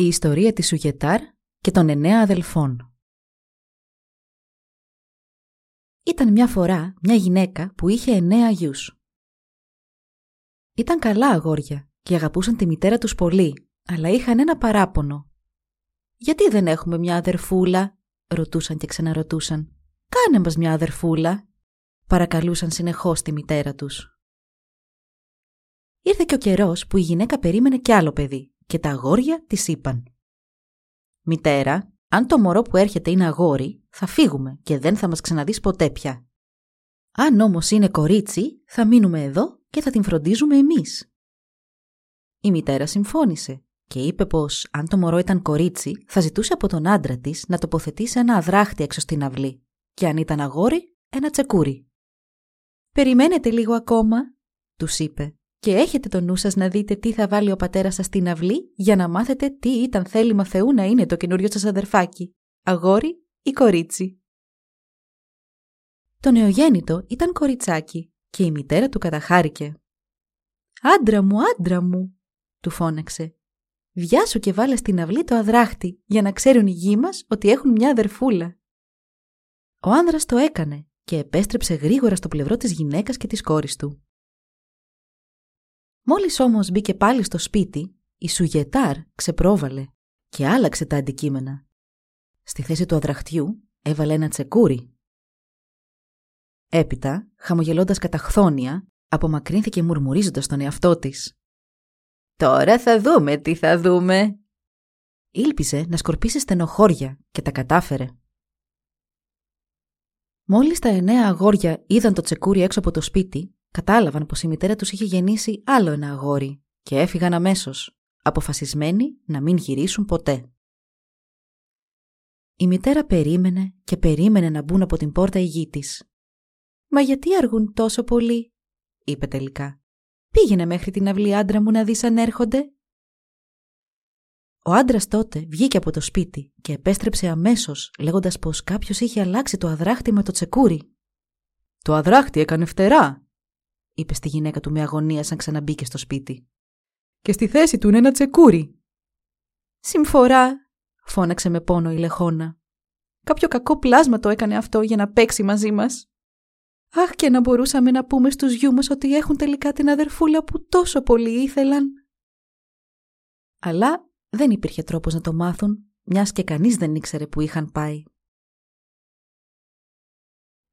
η ιστορία της Σουγετάρ και των εννέα αδελφών. Ήταν μια φορά μια γυναίκα που είχε εννέα γιους. Ήταν καλά αγόρια και αγαπούσαν τη μητέρα τους πολύ, αλλά είχαν ένα παράπονο. «Γιατί δεν έχουμε μια αδερφούλα» ρωτούσαν και ξαναρωτούσαν. «Κάνε μας μια αδερφούλα» παρακαλούσαν συνεχώς τη μητέρα τους. Ήρθε και ο καιρός που η γυναίκα περίμενε κι άλλο παιδί και τα αγόρια της είπαν «Μητέρα, αν το μωρό που έρχεται είναι αγόρι, θα φύγουμε και δεν θα μας ξαναδείς ποτέ πια. Αν όμως είναι κορίτσι, θα μείνουμε εδώ και θα την φροντίζουμε εμείς». Η μητέρα συμφώνησε και είπε πως αν το μωρό ήταν κορίτσι, θα ζητούσε από τον άντρα της να τοποθετήσει ένα αδράχτη έξω στην αυλή και αν ήταν αγόρι, ένα τσεκούρι. «Περιμένετε λίγο ακόμα», τους είπε και έχετε το νου σας να δείτε τι θα βάλει ο πατέρας σας στην αυλή για να μάθετε τι ήταν θέλημα Θεού να είναι το καινούριο σας αδερφάκι, αγόρι ή κορίτσι. Το νεογέννητο ήταν κοριτσάκι και η μητέρα του καταχάρηκε. «Άντρα μου, άντρα μου», του φώναξε. «Βιάσου και βάλε στην αυλή το αδράχτη για να ξέρουν οι γη μας ότι έχουν μια αδερφούλα». Ο άνδρας το έκανε και επέστρεψε γρήγορα στο πλευρό της γυναίκας και της κόρης του. Μόλις όμως μπήκε πάλι στο σπίτι, η Σουγετάρ ξεπρόβαλε και άλλαξε τα αντικείμενα. Στη θέση του αδραχτιού έβαλε ένα τσεκούρι. Έπειτα, χαμογελώντας καταχθόνια, απομακρύνθηκε μουρμουρίζοντας τον εαυτό της. «Τώρα θα δούμε τι θα δούμε!» Ήλπιζε να σκορπίσει στενοχώρια και τα κατάφερε. Μόλις τα εννέα αγόρια είδαν το τσεκούρι έξω από το σπίτι, κατάλαβαν πως η μητέρα τους είχε γεννήσει άλλο ένα αγόρι και έφυγαν αμέσως, αποφασισμένοι να μην γυρίσουν ποτέ. Η μητέρα περίμενε και περίμενε να μπουν από την πόρτα οι γη της. «Μα γιατί αργούν τόσο πολύ» είπε τελικά. «Πήγαινε μέχρι την αυλή άντρα μου να δεις αν έρχονται». Ο άντρας τότε βγήκε από το σπίτι και επέστρεψε αμέσως λέγοντας πως κάποιος είχε αλλάξει το αδράχτη με το τσεκούρι. «Το αδράχτη έκανε φτερά», είπε στη γυναίκα του με αγωνία σαν ξαναμπήκε στο σπίτι. Και στη θέση του είναι ένα τσεκούρι. Συμφορά, φώναξε με πόνο η Λεχόνα. Κάποιο κακό πλάσμα το έκανε αυτό για να παίξει μαζί μας. Αχ και να μπορούσαμε να πούμε στους γιού μας ότι έχουν τελικά την αδερφούλα που τόσο πολύ ήθελαν. Αλλά δεν υπήρχε τρόπος να το μάθουν, μιας και κανείς δεν ήξερε που είχαν πάει.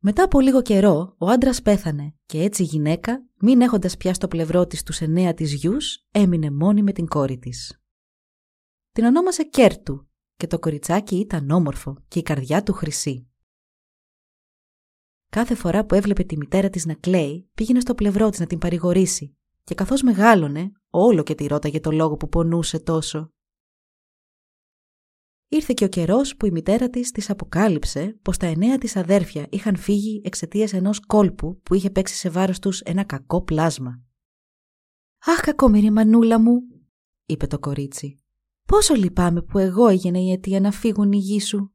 Μετά από λίγο καιρό, ο άντρας πέθανε και έτσι η γυναίκα, μην έχοντας πια στο πλευρό της τους εννέα της γιους, έμεινε μόνη με την κόρη της. Την ονόμασε Κέρτου και το κοριτσάκι ήταν όμορφο και η καρδιά του χρυσή. Κάθε φορά που έβλεπε τη μητέρα της να κλαίει, πήγαινε στο πλευρό της να την παρηγορήσει και καθώς μεγάλωνε, όλο και τη ρώταγε το λόγο που πονούσε τόσο. Ήρθε και ο καιρός που η μητέρα της της αποκάλυψε πως τα εννέα της αδέρφια είχαν φύγει εξαιτίας ενός κόλπου που είχε παίξει σε βάρος τους ένα κακό πλάσμα. Αχ, κακόμοιρη μανούλα μου, είπε το κορίτσι. Πόσο λυπάμαι που εγώ έγινε η αιτία να φύγουν οι γη σου.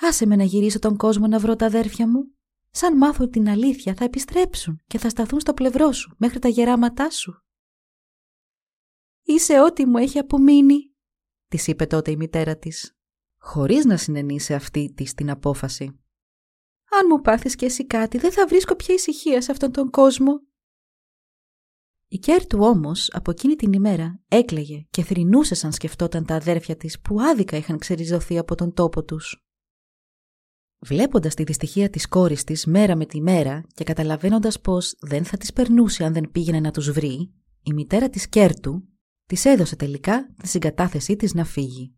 Άσε με να γυρίσω τον κόσμο να βρω τα αδέρφια μου. Σαν μάθουν την αλήθεια θα επιστρέψουν και θα σταθούν στο πλευρό σου μέχρι τα γεράματά σου. Είσαι ό,τι μου έχει απομείνει, της είπε τότε η μητέρα της, χωρίς να συνενεί σε αυτή της την απόφαση. «Αν μου πάθεις κι εσύ κάτι, δεν θα βρίσκω πια ησυχία σε αυτόν τον κόσμο». Η Κέρτου όμως από εκείνη την ημέρα έκλαιγε και θρυνούσε σαν σκεφτόταν τα αδέρφια της που άδικα είχαν ξεριζωθεί από τον τόπο τους. Βλέποντας τη δυστυχία της κόρης της μέρα με τη μέρα και καταλαβαίνοντας πως δεν θα της περνούσε αν δεν πήγαινε να τους βρει, η μητέρα της Κέρτου Της έδωσε τελικά τη συγκατάθεσή της να φύγει.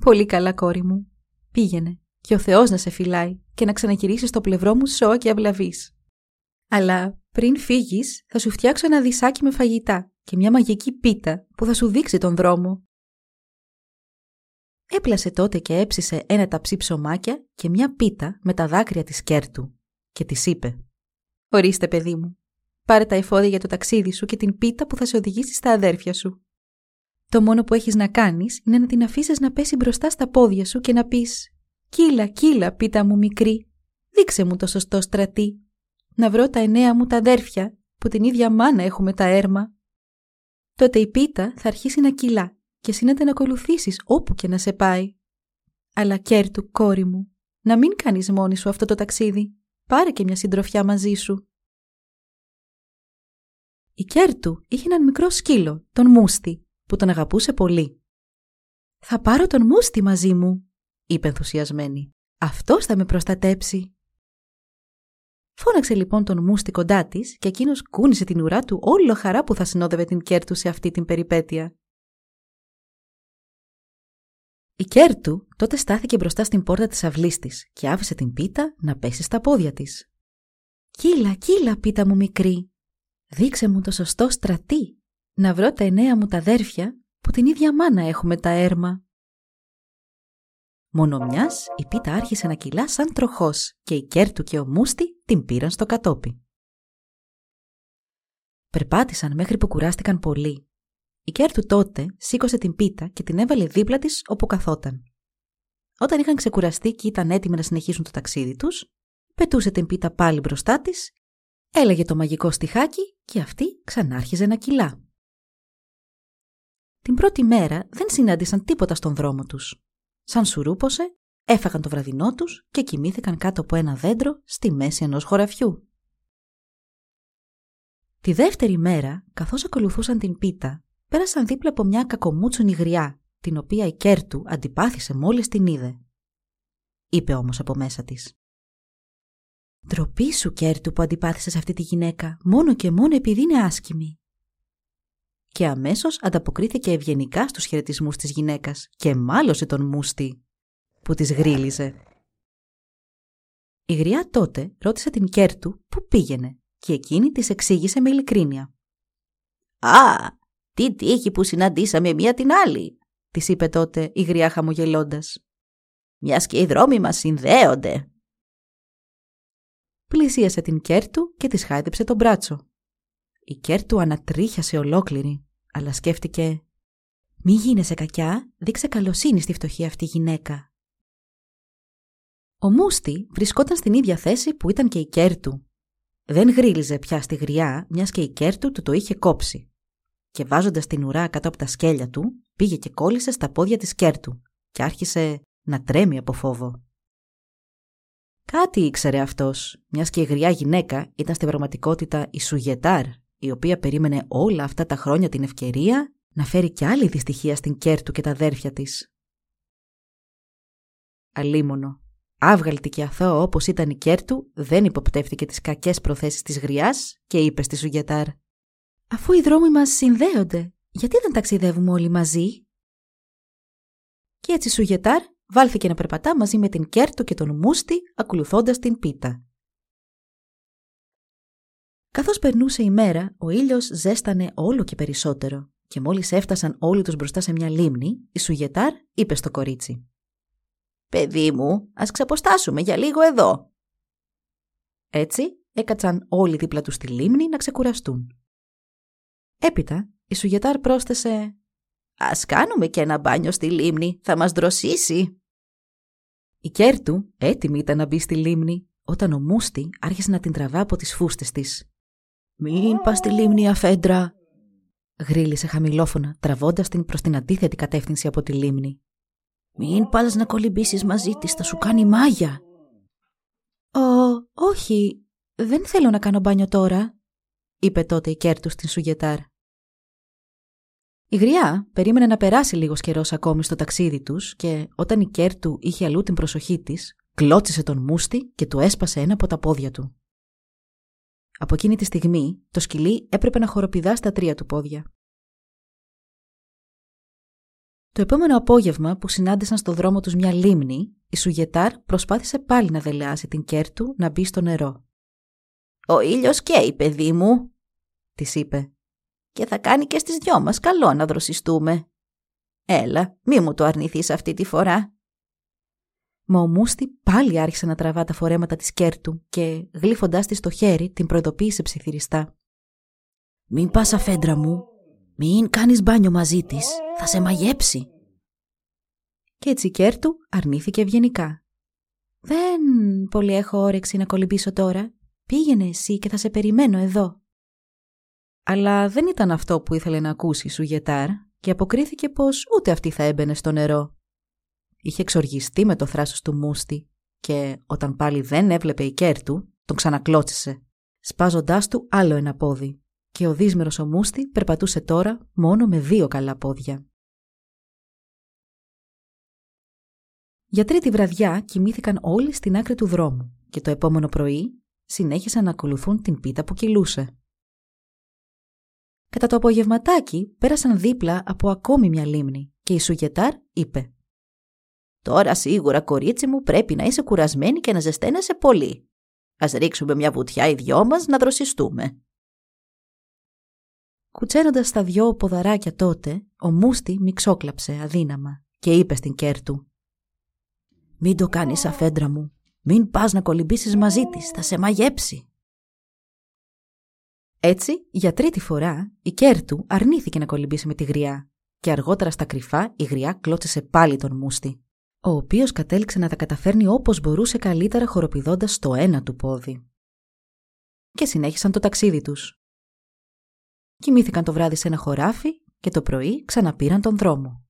«Πολύ καλά, κόρη μου. Πήγαινε και ο Θεός να σε φυλάει και να ξαναγυρίσεις στο πλευρό μου σώα και αυλαβής. Αλλά πριν φύγεις θα σου φτιάξω ένα δισάκι με φαγητά και μια μαγική πίτα που θα σου δείξει τον δρόμο. Έπλασε τότε και έψισε ένα ταψί ψωμάκια και μια πίτα με τα δάκρυα της Κέρτου και της είπε «Ορίστε παιδί μου, πάρε τα εφόδια για το ταξίδι σου και την πίτα που θα σε οδηγήσει στα αδέρφια σου. Το μόνο που έχεις να κάνεις είναι να την αφήσεις να πέσει μπροστά στα πόδια σου και να πεις «Κύλα, κύλα, πίτα μου μικρή, δείξε μου το σωστό στρατή, να βρω τα εννέα μου τα αδέρφια που την ίδια μάνα έχουμε τα έρμα». Τότε η πίτα θα αρχίσει να κυλά και εσύ να την ακολουθήσεις όπου και να σε πάει. Αλλά κέρτου, κόρη μου, να μην κάνεις μόνη σου αυτό το ταξίδι. Πάρε και μια συντροφιά μαζί σου. Η Κέρτου είχε έναν μικρό σκύλο, τον Μούστη, που τον αγαπούσε πολύ. «Θα πάρω τον Μούστη μαζί μου», είπε ενθουσιασμένη. «Αυτός θα με προστατέψει». Φώναξε λοιπόν τον Μούστη κοντά της και εκείνος κούνησε την ουρά του όλο χαρά που θα συνόδευε την Κέρτου σε αυτή την περιπέτεια. Η Κέρτου τότε στάθηκε μπροστά στην πόρτα της αυλής της και άφησε την πίτα να πέσει στα πόδια της. «Κύλα, κύλα, πίτα μου μικρή, δείξε μου το σωστό στρατί, να βρω τα εννέα μου τα αδέρφια που την ίδια μάνα έχουμε τα έρμα». Μονομιάς η πίτα άρχισε να κυλά σαν τροχός και η Κέρτου και ο Μούστης την πήραν στο κατόπι. Περπάτησαν μέχρι που κουράστηκαν πολύ η Κέρτου τότε σήκωσε την πίτα και την έβαλε δίπλα της όπου καθόταν. Όταν είχαν ξεκουραστεί και ήταν έτοιμοι να συνεχίσουν το ταξίδι τους, πετούσε την πίτα πάλι μπροστά της, έλεγε το μαγικό στιχάκι και αυτή ξανάρχιζε να κυλά. Την πρώτη μέρα δεν συνάντησαν τίποτα στον δρόμο τους. Σαν σουρούπωσε, έφαγαν το βραδινό τους και κοιμήθηκαν κάτω από ένα δέντρο στη μέση ενός χωραφιού. Τη δεύτερη μέρα, καθώς ακολουθούσαν την πίτα, πέρασαν δίπλα από μια κακομούτσουνη γριά, την οποία η Κέρτου αντιπάθησε μόλις την είδε. Είπε όμως από μέσα της. «Ντροπή σου, Κέρτου, που αντιπάθησες αυτή τη γυναίκα, μόνο και μόνο επειδή είναι άσκημη». Και αμέσως ανταποκρίθηκε ευγενικά στους χαιρετισμούς της γυναίκας και μάλωσε τον Μούστη που της γρύλιζε. Η γριά τότε ρώτησε την Κέρτου πού πήγαινε και εκείνη της εξήγησε με ειλικρίνεια. «Α, τι τύχη που συναντήσαμε μία την άλλη, της είπε τότε η γριά χαμογελώντας. Μιας και οι δρόμοι μας συνδέονται. Πλησίασε την Κέρτου και της χάιδεψε το μπράτσο. Η Κέρτου ανατρίχιασε ολόκληρη, αλλά σκέφτηκε «Μη γίνεσαι κακιά, δείξε καλοσύνη στη φτωχή αυτή γυναίκα». Ο Μούστη βρισκόταν στην ίδια θέση που ήταν και η Κέρτου. Δεν γρύλιζε πια στη γριά, μιας και η Κέρτου του το είχε κόψει και βάζοντας την ουρά κάτω από τα σκέλια του, πήγε και κόλλησε στα πόδια της Κέρτου και άρχισε να τρέμει από φόβο. Κάτι ήξερε αυτός, μιας και η γριά γυναίκα ήταν στην πραγματικότητα η Σουγετάρ, η οποία περίμενε όλα αυτά τα χρόνια την ευκαιρία να φέρει κι άλλη δυστυχία στην Κέρτου και τα αδέρφια της. Αλίμονο, άβγαλτη και αθώα όπως ήταν η Κέρτου, δεν υποπτεύτηκε τις κακές προθέσεις της γριάς και είπε στη Σουγετάρ Αφού οι δρόμοι μας συνδέονται, γιατί δεν ταξιδεύουμε όλοι μαζί; Και έτσι Σουγετάρ βάλθηκε να περπατά μαζί με την Κέρτου και τον Μούστη, ακολουθώντας την πίτα. Καθώς περνούσε η μέρα, ο ήλιος ζέστανε όλο και περισσότερο και μόλις έφτασαν όλοι τους μπροστά σε μια λίμνη, η Σουγετάρ είπε στο κορίτσι «Παιδί μου, ας ξαποστάσουμε για λίγο εδώ». Έτσι έκατσαν όλοι δίπλα τους στη λίμνη να ξεκουραστούν. Έπειτα, η Σουγετάρ πρόσθεσε «Ας κάνουμε και ένα μπάνιο στη λίμνη, θα μας δροσίσει». Η Κέρτου έτοιμη ήταν να μπει στη λίμνη, όταν ο Μούστη άρχισε να την τραβά από τις φούστες της. «Μην πας στη λίμνη, αφέντρα», γρίλησε χαμηλόφωνα, τραβώντας την προς την αντίθετη κατεύθυνση από τη λίμνη. «Μην πας να κολυμπήσεις μαζί της, θα σου κάνει μάγια». «Ω, όχι, δεν θέλω να κάνω μπάνιο τώρα», είπε τότε η Κέρτου στην Σουγετάρ. Η γριά περίμενε να περάσει λίγος καιρός ακόμη στο ταξίδι τους και όταν η Κέρτου είχε αλλού την προσοχή της, κλώτσισε τον Μούστη και του έσπασε ένα από τα πόδια του. Από εκείνη τη στιγμή το σκυλί έπρεπε να χοροπηδά στα τρία του πόδια. Το επόμενο απόγευμα που συνάντησαν στο δρόμο τους μια λίμνη, η Σουγετάρ προσπάθησε πάλι να δελεάσει την Κέρτου να μπει στο νερό. «Ο ήλιος καίει, παιδί μου», της είπε. Και θα κάνει και στις δυο μας καλό να δροσιστούμε. Έλα, μη μου το αρνηθείς αυτή τη φορά. Μα ο Μούστη πάλι άρχισε να τραβά τα φορέματα της Κέρτου και, γλείφοντάς της το χέρι, την προειδοποίησε ψιθυριστά. «Μην πας αφέντρα μου, μην κάνεις μπάνιο μαζί της, θα σε μαγέψει». Και έτσι η Κέρτου αρνήθηκε ευγενικά. «Δεν πολυέχω όρεξη να κολυμπήσω τώρα. Πήγαινε εσύ και θα σε περιμένω εδώ». Αλλά δεν ήταν αυτό που ήθελε να ακούσει η Σουγετάρ και αποκρίθηκε πως ούτε αυτή θα έμπαινε στο νερό. Είχε εξοργιστεί με το θράσος του Μούστη και όταν πάλι δεν έβλεπε η Κέρτου, τον ξανακλώτσισε, σπάζοντάς του άλλο ένα πόδι και ο δύσμερος ο Μούστη περπατούσε τώρα μόνο με δύο καλά πόδια. Για τρίτη βραδιά κοιμήθηκαν όλοι στην άκρη του δρόμου και το επόμενο πρωί συνέχισαν να ακολουθούν την πίτα που κυλούσε. Κατά το απογευματάκι πέρασαν δίπλα από ακόμη μια λίμνη και η Σουγετάρ είπε «Τώρα σίγουρα κορίτσι μου πρέπει να είσαι κουρασμένη και να ζεσταίνεσαι πολύ. Ας ρίξουμε μια βουτιά οι δυο μας να δροσιστούμε». Κουτσαίνοντας τα δυο ποδαράκια τότε, ο Μούστη μιξόκλαψε αδύναμα και είπε στην Κέρτου «Μην το κάνεις αφέντρα μου, μην πας να κολυμπήσεις μαζί της, θα σε μαγέψει». Έτσι, για τρίτη φορά, η Κέρτου αρνήθηκε να κολυμπήσει με τη γριά και αργότερα στα κρυφά η γριά κλώτσισε πάλι τον Μούστη, ο οποίος κατέληξε να τα καταφέρνει όπως μπορούσε καλύτερα χοροπηδώντας το ένα του πόδι. Και συνέχισαν το ταξίδι τους. Κοιμήθηκαν το βράδυ σε ένα χωράφι και το πρωί ξαναπήραν τον δρόμο.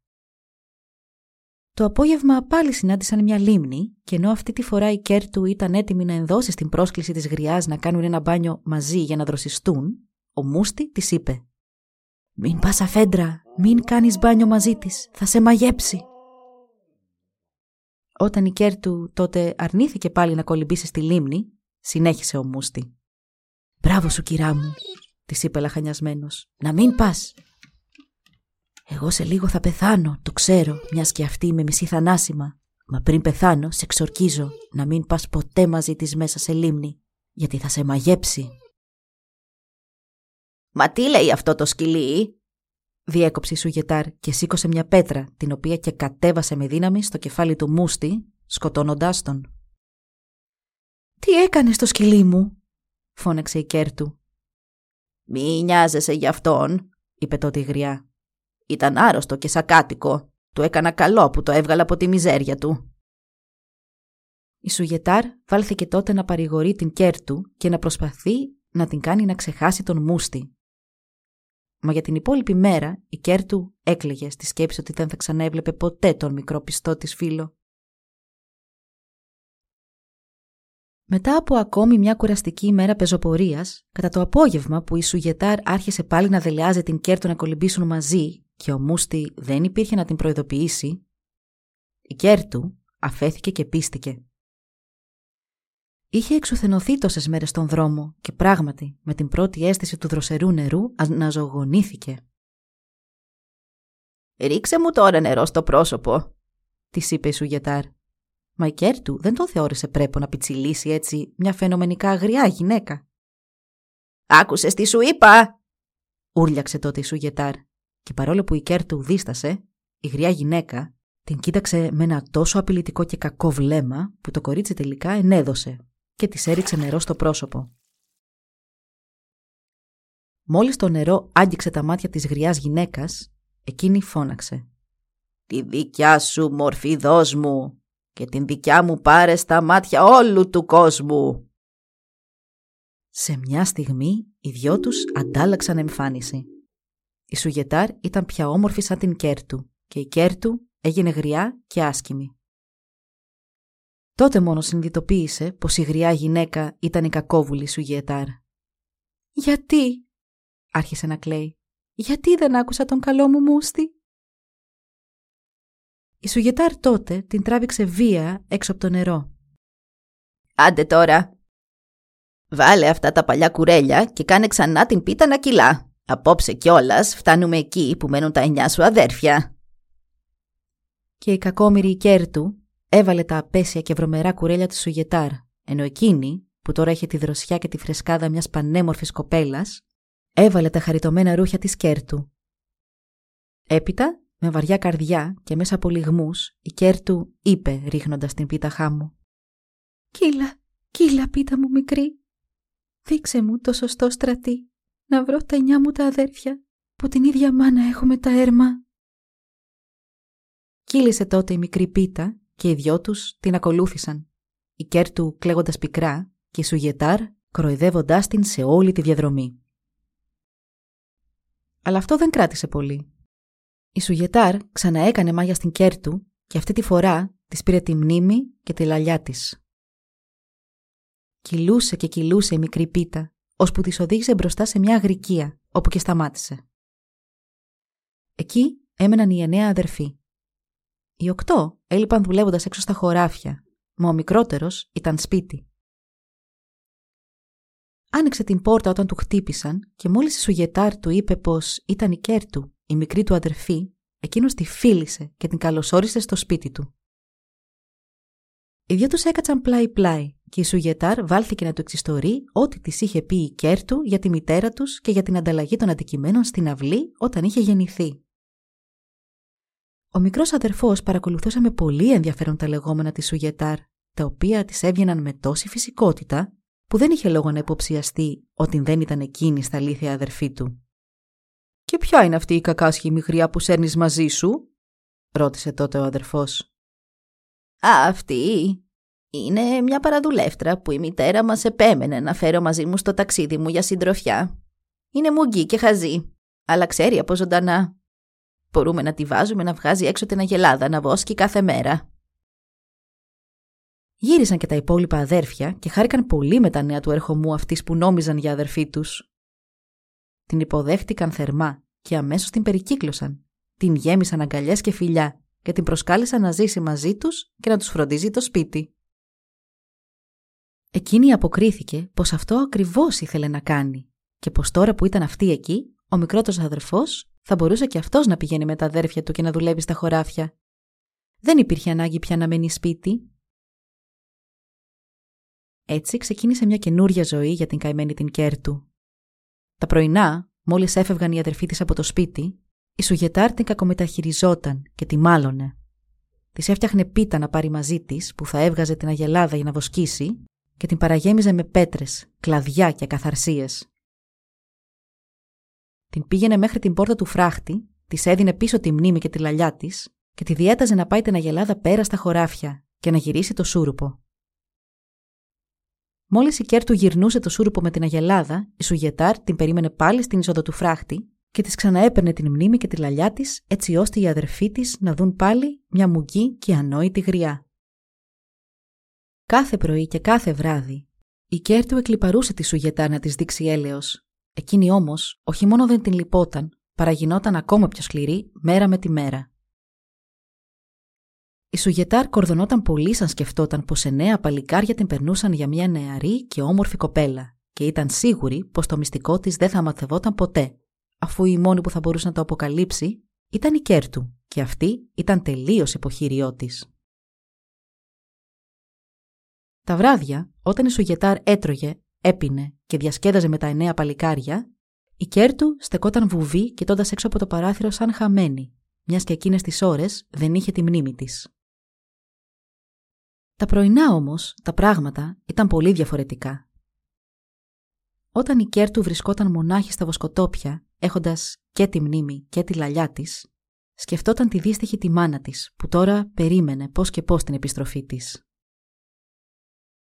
Το απόγευμα πάλι συνάντησαν μια λίμνη και ενώ αυτή τη φορά η Κέρτου ήταν έτοιμη να ενδώσει στην πρόσκληση της γριάς να κάνουν ένα μπάνιο μαζί για να δροσιστούν, ο Μούστη της είπε «Μην πας αφέντρα, μην κάνεις μπάνιο μαζί της, θα σε μαγέψει». Όταν η Κέρτου τότε αρνήθηκε πάλι να κολυμπήσει στη λίμνη, συνέχισε ο Μούστη. «Μπράβο σου κυρά μου», της είπε λαχανιασμένος, «να μην πας, εγώ σε λίγο θα πεθάνω, το ξέρω, μιας και αυτή με μισή θανάσιμα. Μα πριν πεθάνω, σε εξορκίζω να μην πας ποτέ μαζί της μέσα σε λίμνη, γιατί θα σε μαγέψει. «Μα τι λέει αυτό το σκυλί» διέκοψε η Σουγετάρ και σήκωσε μια πέτρα, την οποία και κατέβασε με δύναμη στο κεφάλι του Μούστη, σκοτώνοντάς τον. «Τι έκανες στο σκυλί μου» φώναξε η Κέρτου. «Μη νοιάζεσαι γι' αυτόν», είπε τότε η γριά. Ήταν άρρωστο και σακάτικο. Του έκανα καλό που το έβγαλα από τη μιζέρια του. Η Σουγετάρ βάλθηκε τότε να παρηγορεί την Κέρτου και να προσπαθεί να την κάνει να ξεχάσει τον Μούστη. Μα για την υπόλοιπη μέρα η Κέρτου έκλαιγε στη σκέψη ότι δεν θα ξαναέβλεπε ποτέ τον μικρό πιστό της φίλο. Μετά από ακόμη μια κουραστική ημέρα πεζοπορίας, κατά το απόγευμα που η Σουγετάρ άρχισε πάλι να δελεάζει την Κέρτου να κολυμπήσουν μαζί και ο Μούστη δεν υπήρχε να την προειδοποιήσει, η Κέρτου αφέθηκε και πείστηκε. Είχε εξουθενωθεί τόσες μέρες στον δρόμο και πράγματι με την πρώτη αίσθηση του δροσερού νερού αναζωογονήθηκε. «Ρίξε μου τώρα νερό στο πρόσωπο», της είπε η Σουγετάρ. Μα η Κέρτου δεν το θεώρησε πρέπον να πιτσιλήσει έτσι μια φαινομενικά γριά γυναίκα. «Άκουσες τι σου είπα», ούρλιαξε τότε η Σουγετάρ και παρόλο που η Κέρτου δίστασε, η γριά γυναίκα την κοίταξε με ένα τόσο απειλητικό και κακό βλέμμα που το κορίτσι τελικά ενέδωσε και της έριξε νερό στο πρόσωπο. Μόλις το νερό άγγιξε τα μάτια της γριάς γυναίκας, εκείνη φώναξε. «Τη δικιά σου μορφή δώσ' μου και την δικιά μου πάρε στα μάτια όλου του κόσμου». Σε μια στιγμή οι δυο τους αντάλλαξαν εμφάνιση. Η Σουγετάρ ήταν πια όμορφη σαν την Κέρτου και η Κέρτου έγινε γριά και άσκημη. Τότε μόνο συνειδητοποίησε πως η γριά γυναίκα ήταν η κακόβουλη Σουγετάρ. «Γιατί» άρχισε να κλαίει. «Γιατί δεν άκουσα τον καλό μου μούστη» Η Σουγετάρ τότε την τράβηξε βία έξω από το νερό. «Άντε τώρα! Βάλε αυτά τα παλιά κουρέλια και κάνε ξανά την πίτα να κυλά!» Απόψε κιόλας φτάνουμε εκεί που μένουν τα εννιά σου αδέρφια. Και η κακόμοιρη Κέρτου έβαλε τα απέσια και βρωμερά κουρέλια της Σουγετάρ, ενώ εκείνη, που τώρα είχε τη δροσιά και τη φρεσκάδα μιας πανέμορφης κοπέλας, έβαλε τα χαριτωμένα ρούχια της Κέρτου. Έπειτα, με βαριά καρδιά και μέσα από λιγμούς, η Κέρτου είπε ρίχνοντας την πίτα χάμου. «Κύλα, κύλα πίτα μου μικρή, δείξε μου το σωστό στρατί, να βρω τα εννιά μου τα αδέρφια, που την ίδια μάνα έχουμε τα έρμα». Κύλησε τότε η μικρή πίτα και οι δυο τους την ακολούθησαν. Η Κέρτου κλαίγοντας πικρά και η Σουγετάρ κροϊδεύοντάς την σε όλη τη διαδρομή. Αλλά αυτό δεν κράτησε πολύ. Η Σουγετάρ ξαναέκανε μάγια στην Κέρτου και αυτή τη φορά της πήρε τη μνήμη και τη λαλιά της. Κυλούσε και κυλούσε η μικρή πίτα, ώσπου τις οδήγησε μπροστά σε μια αγροικία, όπου και σταμάτησε. Εκεί έμεναν οι εννέα αδερφοί. Οι οκτώ έλειπαν δουλεύοντας έξω στα χωράφια, μα ο μικρότερος ήταν σπίτι. Άνοιξε την πόρτα όταν του χτύπησαν και μόλις η Σουγετάρ του είπε πως ήταν η Κέρτου, η μικρή του αδερφή, εκείνος τη φίλησε και την καλωσόρισε στο σπίτι του. Οι δυο τους έκατσαν πλάι-πλάι και η Σουγετάρ βάλθηκε να του εξιστορεί ό,τι της είχε πει η Κέρτου για τη μητέρα τους και για την ανταλλαγή των αντικειμένων στην αυλή όταν είχε γεννηθεί. Ο μικρός αδερφός παρακολουθούσε με πολύ ενδιαφέρον τα λεγόμενα της Σουγετάρ, τα οποία της έβγαιναν με τόση φυσικότητα που δεν είχε λόγο να υποψιαστεί ότι δεν ήταν εκείνη στα αλήθεια αδερφή του. «Και ποια είναι αυτή η κακάσχημη γριά που σέρνεις μαζί σου» ρώτησε τότε ο αδερφός. «Α, αυτή είναι μια παραδουλεύτρα που η μητέρα μας επέμενε να φέρω μαζί μου στο ταξίδι μου για συντροφιά. Είναι μουγκή και χαζή, αλλά ξέρει από ζωντανά. Μπορούμε να τη βάζουμε να βγάζει έξω την αγελάδα να βόσκει κάθε μέρα. Γύρισαν και τα υπόλοιπα αδέρφια και χάρηκαν πολύ με τα νέα του ερχομού αυτής που νόμιζαν για αδερφή τους. Την υποδέχτηκαν θερμά και αμέσως την περικύκλωσαν. Την γέμισαν αγκαλιές και φιλιά και την προσκάλεσαν να ζήσει μαζί τους και να τους φροντίζει το σπίτι. Εκείνη αποκρίθηκε πως αυτό ακριβώς ήθελε να κάνει και πως τώρα που ήταν αυτή εκεί, ο μικρότερος αδερφός θα μπορούσε και αυτός να πηγαίνει με τα αδέρφια του και να δουλεύει στα χωράφια. Δεν υπήρχε ανάγκη πια να μένει σπίτι έτσι ξεκίνησε μια καινούρια ζωή για την καημένη την Κέρτου. Τα πρωινά, μόλις έφευγαν οι αδερφοί της από το σπίτι, η Σουγετάρ την κακομεταχειριζόταν και τη μάλωνε. Της έφτιαχνε πίτα να πάρει μαζί της που θα έβγαζε την αγελάδα για να βοσκήσει και την παραγέμιζε με πέτρες, κλαδιά και ακαθαρσίες. Την πήγαινε μέχρι την πόρτα του φράχτη, της έδινε πίσω τη μνήμη και τη λαλιά της και τη διέταζε να πάει την αγελάδα πέρα στα χωράφια και να γυρίσει το σούρουπο. Μόλις η Κέρτου γυρνούσε το σούρουπο με την Αγελάδα, η Σουγετάρ την περίμενε πάλι στην είσοδο του φράχτη και της ξαναέπαιρνε την μνήμη και τη λαλιά της, έτσι ώστε οι αδερφοί της να δουν πάλι μια μουγγή και ανόητη γριά. Κάθε πρωί και κάθε βράδυ, η Κέρτου εκλιπαρούσε τη Σουγετάρ να της δείξει έλεος. Εκείνη όμως όχι μόνο δεν την λυπόταν, παρά γινόταν ακόμα πιο σκληρή μέρα με τη μέρα. Η Σουγετάρ κορδωνόταν πολύ σαν σκεφτόταν πως εννέα παλικάρια την περνούσαν για μια νεαρή και όμορφη κοπέλα και ήταν σίγουρη πως το μυστικό της δεν θα μαθευόταν ποτέ, αφού η μόνη που θα μπορούσε να το αποκαλύψει ήταν η Κέρτου και αυτή ήταν τελείως υποχείριό της. Τα βράδια, όταν η Σουγετάρ έτρωγε, έπινε και διασκέδαζε με τα εννέα παλικάρια, η Κέρτου στεκόταν βουβή κοιτώντας έξω από το παράθυρο σαν χαμένη, μιας και εκείνες τις ώρες δεν είχε τη μνήμη της. Τα πρωινά όμως, τα πράγματα ήταν πολύ διαφορετικά. Όταν η Κέρτου βρισκόταν μονάχη στα βοσκοτόπια, έχοντας και τη μνήμη και τη λαλιά της, σκεφτόταν τη δύστυχη τη μάνα της, που τώρα περίμενε πώς και πώς την επιστροφή της.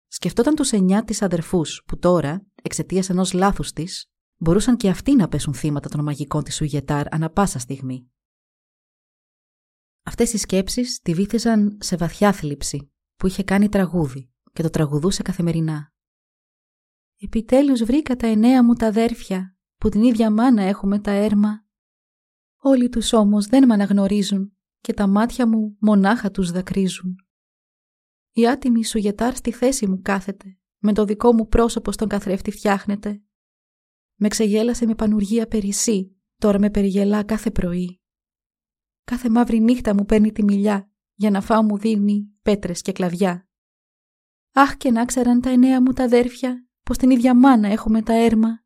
Σκεφτόταν τους εννιά της αδερφούς, που τώρα, εξαιτίας ενός λάθους της, μπορούσαν και αυτοί να πέσουν θύματα των μαγικών της Ουγετάρ ανα πάσα στιγμή. Αυτές οι σκέψεις τη βήθησαν σε βαθιά θλίψη που είχε κάνει τραγούδι και το τραγουδούσε καθημερινά. «Επιτέλους βρήκα τα εννέα μου τα αδέρφια, που την ίδια μάνα έχουμε τα έρμα. Όλοι τους όμως δεν με αναγνωρίζουν και τα μάτια μου μονάχα τους δακρύζουν. Η άτιμη σου γετάρ στη θέση μου κάθεται, με το δικό μου πρόσωπο στον καθρέφτη φτιάχνεται. Με ξεγέλασε με πανουργία περισσή, τώρα με περιγελά κάθε πρωί. Κάθε μαύρη νύχτα μου παίρνει τη μιλιά για να φάω μου δίνει πέτρες και κλαδιά. Αχ και να ξέραν τα εννέα μου τα αδέρφια πως την ίδια μάνα έχουμε τα έρμα.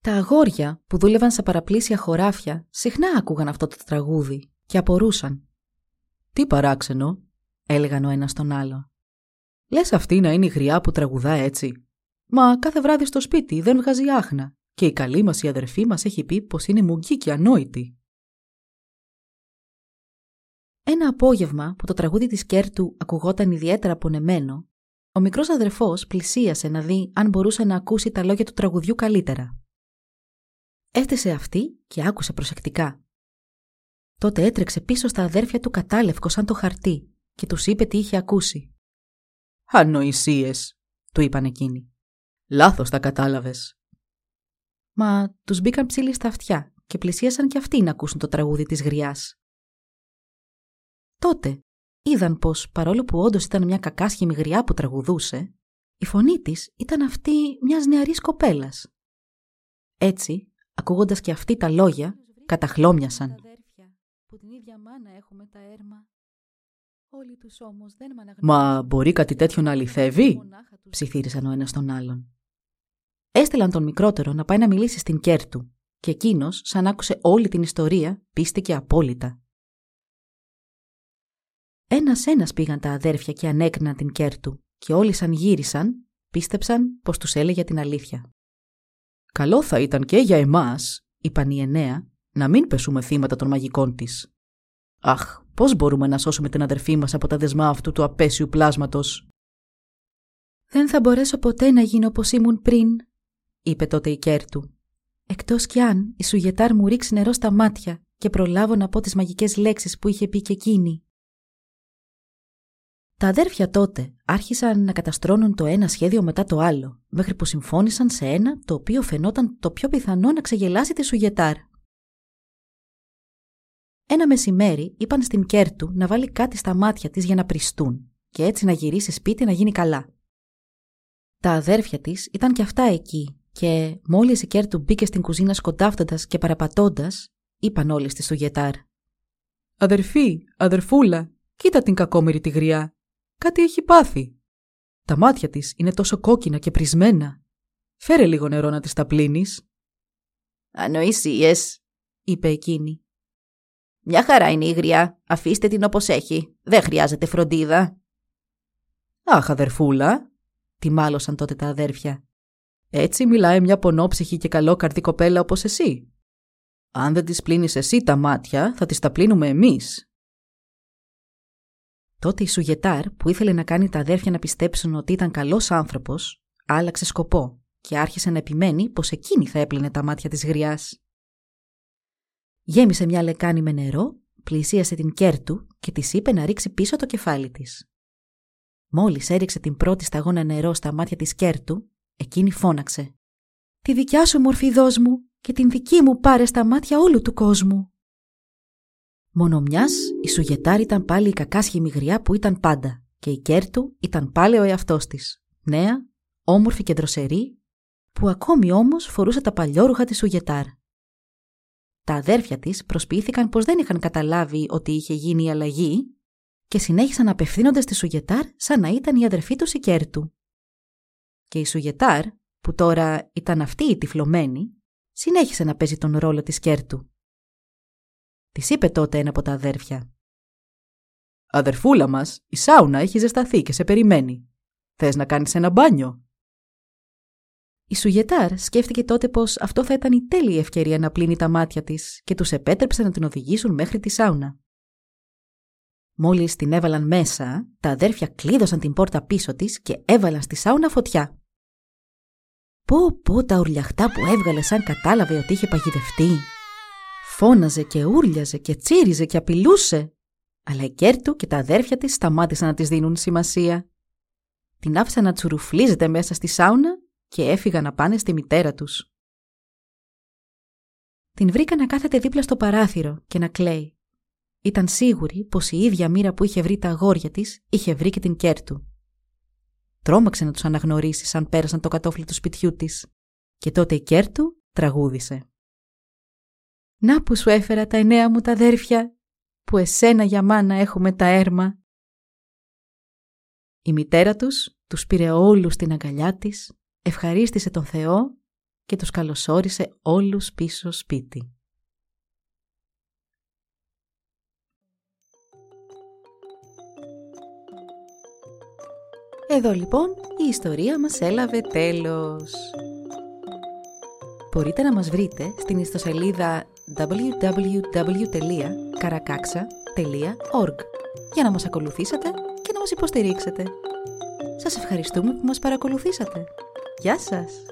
Τα αγόρια που δούλευαν σε παραπλήσια χωράφια συχνά άκουγαν αυτό το τραγούδι και απορούσαν. «Τι παράξενο», έλεγαν ο ένας τον άλλο. «Λες αυτή να είναι η γριά που τραγουδά έτσι. Μα κάθε βράδυ στο σπίτι δεν βγάζει άχνα και η καλή μας η αδερφή μας έχει πει πως είναι μουγκή και ανόητη». Ένα απόγευμα που το τραγούδι της Κέρτου ακουγόταν ιδιαίτερα πονεμένο, ο μικρός αδερφός πλησίασε να δει αν μπορούσε να ακούσει τα λόγια του τραγουδιού καλύτερα. Έφτασε αυτή και άκουσε προσεκτικά. Τότε έτρεξε πίσω στα αδέρφια του κατάλευκο σαν το χαρτί και τους είπε τι είχε ακούσει. «Ανοησίες», του είπαν εκείνοι. «Λάθος τα κατάλαβες». Μα τους μπήκαν ψήλοι στα αυτιά και πλησίασαν κι αυτοί να ακούσουν το τραγούδι της γριάς. Τότε είδαν πως παρόλο που όντως ήταν μια κακάσχημη γριά που τραγουδούσε, η φωνή της ήταν αυτή μιας νεαρής κοπέλας. Έτσι, ακούγοντας και αυτοί τα λόγια, καταχλώμιασαν. Μα μπορεί κάτι τέτοιο να αληθεύει, ψιθύρισαν ο ένας στον άλλον. Έστειλαν τον μικρότερο να πάει να μιλήσει στην Κέρτου και εκείνος, σαν άκουσε όλη την ιστορία, πείστηκε απόλυτα. Ένας-ένας πήγαν τα αδέρφια και ανέκριναν την Κέρτου και όλοι σαν γύρισαν, πίστεψαν πως τους έλεγε την αλήθεια. «Καλό θα ήταν και για εμάς», είπαν οι εννέα, «να μην πεσούμε θύματα των μαγικών της». «Αχ, πώς μπορούμε να σώσουμε την αδερφή μας από τα δεσμά αυτού του απέσιου πλάσματος». «Δεν θα μπορέσω ποτέ να γίνω όπως ήμουν πριν», είπε τότε η Κέρτου. «Εκτός κι αν η Σουγετάρ μου ρίξει νερό στα μάτια και προλάβω να πω τις μαγικές λέξεις που είχε πει και εκείνη». Τα αδέρφια τότε άρχισαν να καταστρώνουν το ένα σχέδιο μετά το άλλο, μέχρι που συμφώνησαν σε ένα το οποίο φαινόταν το πιο πιθανό να ξεγελάσει τη Σουγετάρ. Ένα μεσημέρι είπαν στην Κέρτου να βάλει κάτι στα μάτια της για να πρηστούν και έτσι να γυρίσει σπίτι να γίνει καλά. Τα αδέρφια της ήταν και αυτά εκεί και μόλις η Κέρτου μπήκε στην κουζίνα σκοντάφτοντας και παραπατώντας, είπαν όλοι στη Σουγετάρ. «Αδερφή, αδερφούλα, κοίτα την κακόμοιρη τη γριά. Κάτι έχει πάθει. Τα μάτια της είναι τόσο κόκκινα και πρησμένα. Φέρε λίγο νερό να της τα πλύνεις. «Ανοησίες», είπε εκείνη. «Μια χαρά είναι η γριά. Αφήστε την όπως έχει. Δεν χρειάζεται φροντίδα». «Αχ, αδερφούλα», τη μάλωσαν τότε τα αδέρφια. «Έτσι μιλάει μια πονόψυχη και καλόκαρδη κοπέλα όπως εσύ. Αν δεν της πλύνεις εσύ τα μάτια, θα τις τα πλύνουμε εμείς. Τότε η Σουγετάρ, που ήθελε να κάνει τα αδέρφια να πιστέψουν ότι ήταν καλός άνθρωπος, άλλαξε σκοπό και άρχισε να επιμένει πως εκείνη θα έπλυνε τα μάτια της γριάς. Γέμισε μια λεκάνη με νερό, πλησίασε την Κέρτου και της είπε να ρίξει πίσω το κεφάλι της. Μόλις έριξε την πρώτη σταγόνα νερό στα μάτια της Κέρτου, εκείνη φώναξε. Τη δικιά σου μορφή δώσ' μου και την δική μου πάρε στα μάτια όλου του κόσμου. Μονομιάς η Σουγετάρ ήταν πάλι η κακάσχημη γριά που ήταν πάντα και η Κέρτου ήταν πάλι ο εαυτός της. Νέα, όμορφη και δροσερή, που ακόμη όμως φορούσε τα παλιόρουχα της Σουγετάρ. Τα αδέρφια της προσποιήθηκαν πως δεν είχαν καταλάβει ότι είχε γίνει η αλλαγή και συνέχισαν να απευθύνονται στη Σουγετάρ σαν να ήταν η αδερφή τους η Κέρτου. Και η Σουγετάρ, που τώρα ήταν αυτή η τυφλωμένη, συνέχισε να παίζει τον ρόλο της Κέρτου. Της είπε τότε ένα από τα αδέρφια. Αδερφούλα μας, η σάουνα έχει ζεσταθεί και σε περιμένει. Θες να κάνεις ένα μπάνιο; Η Σουγετάρ σκέφτηκε τότε πως αυτό θα ήταν η τέλεια ευκαιρία να πλύνει τα μάτια της και τους επέτρεψε να την οδηγήσουν μέχρι τη σάουνα. Μόλις την έβαλαν μέσα, τα αδέρφια κλείδωσαν την πόρτα πίσω της και έβαλαν στη σάουνα φωτιά. Πω πω τα ουρλιαχτά που έβγαλε σαν κατάλαβε ότι είχε παγιδευτεί Φώναζε και ούρλιαζε και τσίριζε και απειλούσε. Αλλά η Κέρτου και τα αδέρφια της σταμάτησαν να της δίνουν σημασία. Την άφησαν να τσουρουφλίζεται μέσα στη σάουνα και έφυγαν να πάνε στη μητέρα τους. Την βρήκαν να κάθεται δίπλα στο παράθυρο και να κλαίει. Ήταν σίγουρη πως η ίδια μοίρα που είχε βρει τα αγόρια της είχε βρει και την Κέρτου. Τρόμαξε να τους αναγνωρίσει σαν πέρασαν το κατώφλι του σπιτιού της. Και τότε η Κέρτου τραγούδησε. Να που σου έφερα τα εννέα μου τα αδέρφια, που εσένα για μάνα έχουμε τα έρμα. Η μητέρα τους τους πήρε όλους στην αγκαλιά της, ευχαρίστησε τον Θεό και τους καλωσόρισε όλους πίσω σπίτι. Εδώ λοιπόν η ιστορία μας έλαβε τέλος. Μπορείτε να μας βρείτε στην ιστοσελίδα www.karakaksa.org για να μας ακολουθήσετε και να μας υποστηρίξετε. Σας ευχαριστούμε που μας παρακολουθήσατε. Γεια σας!